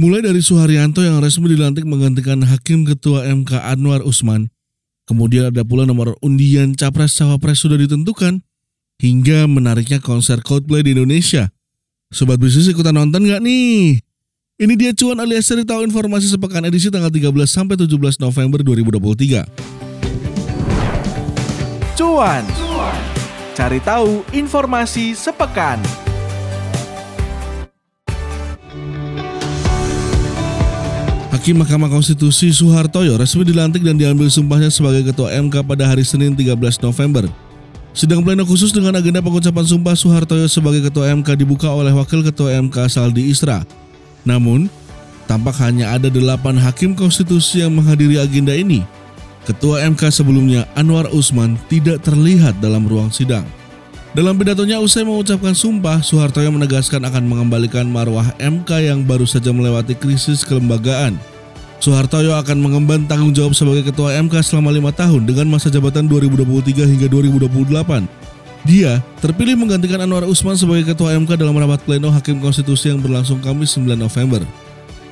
Mulai dari Suharyanto yang resmi dilantik menggantikan Hakim Ketua MK Anwar Usman, kemudian ada pula nomor undian Capres-Cawapres sudah ditentukan, hingga menariknya konser Coldplay di Indonesia. Sobat bisnis ikutan nonton nggak nih? Ini dia cuan alias seri tahu informasi sepekan edisi tanggal 13 sampai 17 November 2023. Cuan. Cari tahu informasi sepekan. Hakim Mahkamah Konstitusi Soehartoyo resmi dilantik dan diambil sumpahnya sebagai Ketua MK pada hari Senin 13 November. Sidang pleno khusus dengan agenda pengucapan sumpah Soehartoyo sebagai Ketua MK dibuka oleh Wakil Ketua MK Saldi Isra. Namun, tampak hanya ada delapan hakim konstitusi yang menghadiri agenda ini. Ketua MK sebelumnya Anwar Usman tidak terlihat dalam ruang sidang. Dalam pidatonya usai mengucapkan sumpah, Soehartoyo menegaskan akan mengembalikan marwah MK yang baru saja melewati krisis kelembagaan. Soehartoyo akan mengemban tanggung jawab sebagai Ketua MK selama lima tahun dengan masa jabatan 2023 hingga 2028. Dia terpilih menggantikan Anwar Usman sebagai Ketua MK dalam rapat pleno Hakim Konstitusi yang berlangsung Kamis 9 November.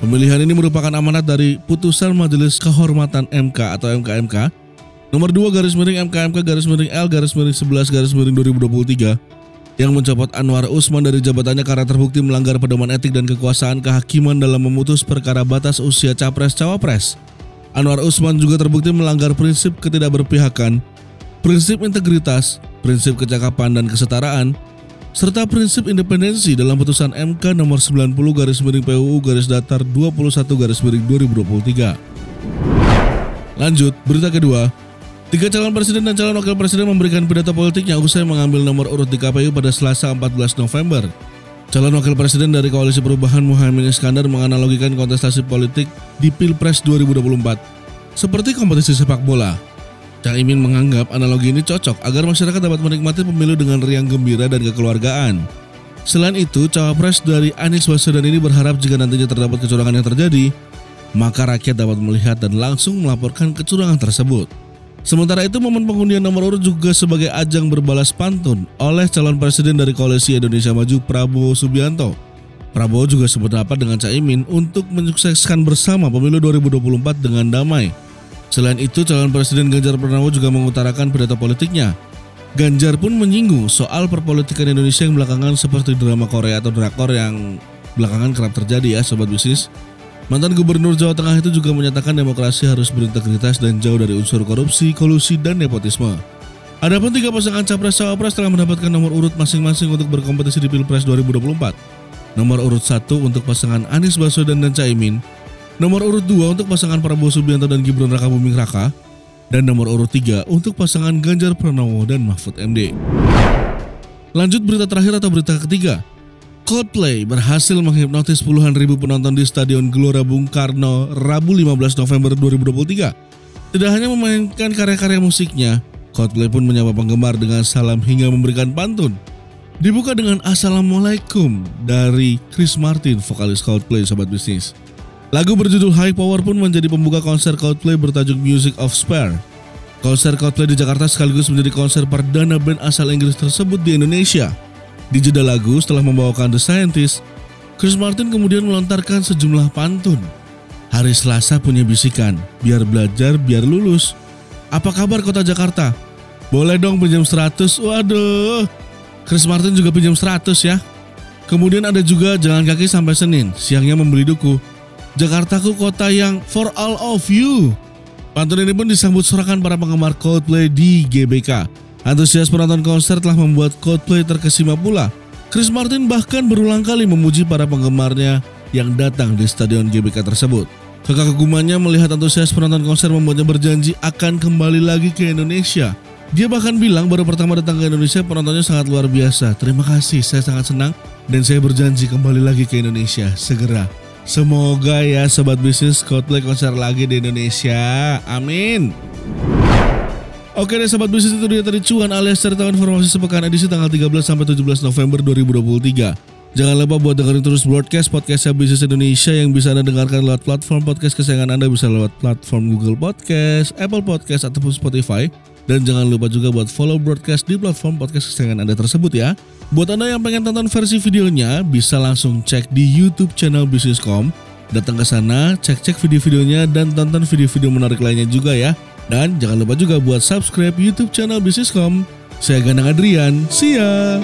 Pemilihan ini merupakan amanat dari putusan Majelis Kehormatan MK atau MKMK nomor 2 garis miring MKMK garis miring L garis miring 11 garis miring 2023 yang mencopot Anwar Usman dari jabatannya karena terbukti melanggar pedoman etik dan kekuasaan kehakiman dalam memutus perkara batas usia capres-cawapres. Anwar Usman juga terbukti melanggar prinsip ketidakberpihakan, prinsip integritas, prinsip kecakapan dan kesetaraan, serta prinsip independensi dalam putusan MK nomor 90 garis miring PUU garis datar 21 garis miring 2023. Lanjut, berita kedua, Tiga calon presiden dan calon wakil presiden memberikan pidato politiknya usai mengambil nomor urut di KPU pada Selasa 14 November. Calon wakil presiden dari Koalisi Perubahan Muhammad Iskandar menganalogikan kontestasi politik di Pilpres 2024 seperti kompetisi sepak bola. Cak Imin menganggap analogi ini cocok agar masyarakat dapat menikmati pemilu dengan riang gembira dan kekeluargaan. Selain itu, cawapres dari Anies Baswedan ini berharap jika nantinya terdapat kecurangan yang terjadi, maka rakyat dapat melihat dan langsung melaporkan kecurangan tersebut. Sementara itu momen pengundian nomor urut juga sebagai ajang berbalas pantun oleh calon presiden dari Koalisi Indonesia Maju Prabowo Subianto. Prabowo juga sependapat dengan Caimin untuk menyukseskan bersama pemilu 2024 dengan damai. Selain itu, calon presiden Ganjar Pranowo juga mengutarakan pidato politiknya. Ganjar pun menyinggung soal perpolitikan Indonesia yang belakangan seperti drama Korea atau drakor yang belakangan kerap terjadi ya sobat bisnis. Mantan Gubernur Jawa Tengah itu juga menyatakan demokrasi harus berintegritas dan jauh dari unsur korupsi, kolusi, dan nepotisme. Adapun tiga pasangan capres cawapres telah mendapatkan nomor urut masing-masing untuk berkompetisi di Pilpres 2024. Nomor urut 1 untuk pasangan Anies Baswedan dan Caimin, nomor urut 2 untuk pasangan Prabowo Subianto dan Gibran Raka Buming Raka, dan nomor urut 3 untuk pasangan Ganjar Pranowo dan Mahfud MD. Lanjut berita terakhir atau berita ketiga. Coldplay berhasil menghipnotis puluhan ribu penonton di Stadion Gelora Bung Karno Rabu 15 November 2023. Tidak hanya memainkan karya-karya musiknya, Coldplay pun menyapa penggemar dengan salam hingga memberikan pantun. Dibuka dengan Assalamualaikum dari Chris Martin, vokalis Coldplay, sobat bisnis. Lagu berjudul High Power pun menjadi pembuka konser Coldplay bertajuk Music of Spare. Konser Coldplay di Jakarta sekaligus menjadi konser perdana band asal Inggris tersebut di Indonesia. Di jeda lagu setelah membawakan The Scientist, Chris Martin kemudian melontarkan sejumlah pantun. Hari Selasa punya bisikan, biar belajar, biar lulus. Apa kabar kota Jakarta? Boleh dong pinjam 100, waduh. Chris Martin juga pinjam 100 ya. Kemudian ada juga jalan kaki sampai Senin, siangnya membeli duku. Jakartaku kota yang for all of you. Pantun ini pun disambut sorakan para penggemar Coldplay di GBK. Antusias penonton konser telah membuat Coldplay terkesima pula. Chris Martin bahkan berulang kali memuji para penggemarnya yang datang di stadion GBK tersebut. Kekagumannya melihat antusias penonton konser membuatnya berjanji akan kembali lagi ke Indonesia. Dia bahkan bilang baru pertama datang ke Indonesia penontonnya sangat luar biasa. Terima kasih, saya sangat senang dan saya berjanji kembali lagi ke Indonesia segera. Semoga ya sobat bisnis Coldplay konser lagi di Indonesia. Amin. Oke deh sahabat bisnis itu dia tadi cuan alias cerita informasi sepekan edisi tanggal 13 sampai 17 November 2023. Jangan lupa buat dengerin terus broadcast podcast Bisnis Indonesia yang bisa Anda dengarkan lewat platform podcast kesayangan Anda bisa lewat platform Google Podcast, Apple Podcast ataupun Spotify. Dan jangan lupa juga buat follow broadcast di platform podcast kesayangan Anda tersebut ya. Buat Anda yang pengen tonton versi videonya, bisa langsung cek di YouTube channel Bisniscom Datang ke sana, cek-cek video-videonya dan tonton video-video menarik lainnya juga ya. Dan jangan lupa juga buat subscribe YouTube channel Bisniscom. Saya Ganang Adrian, see ya!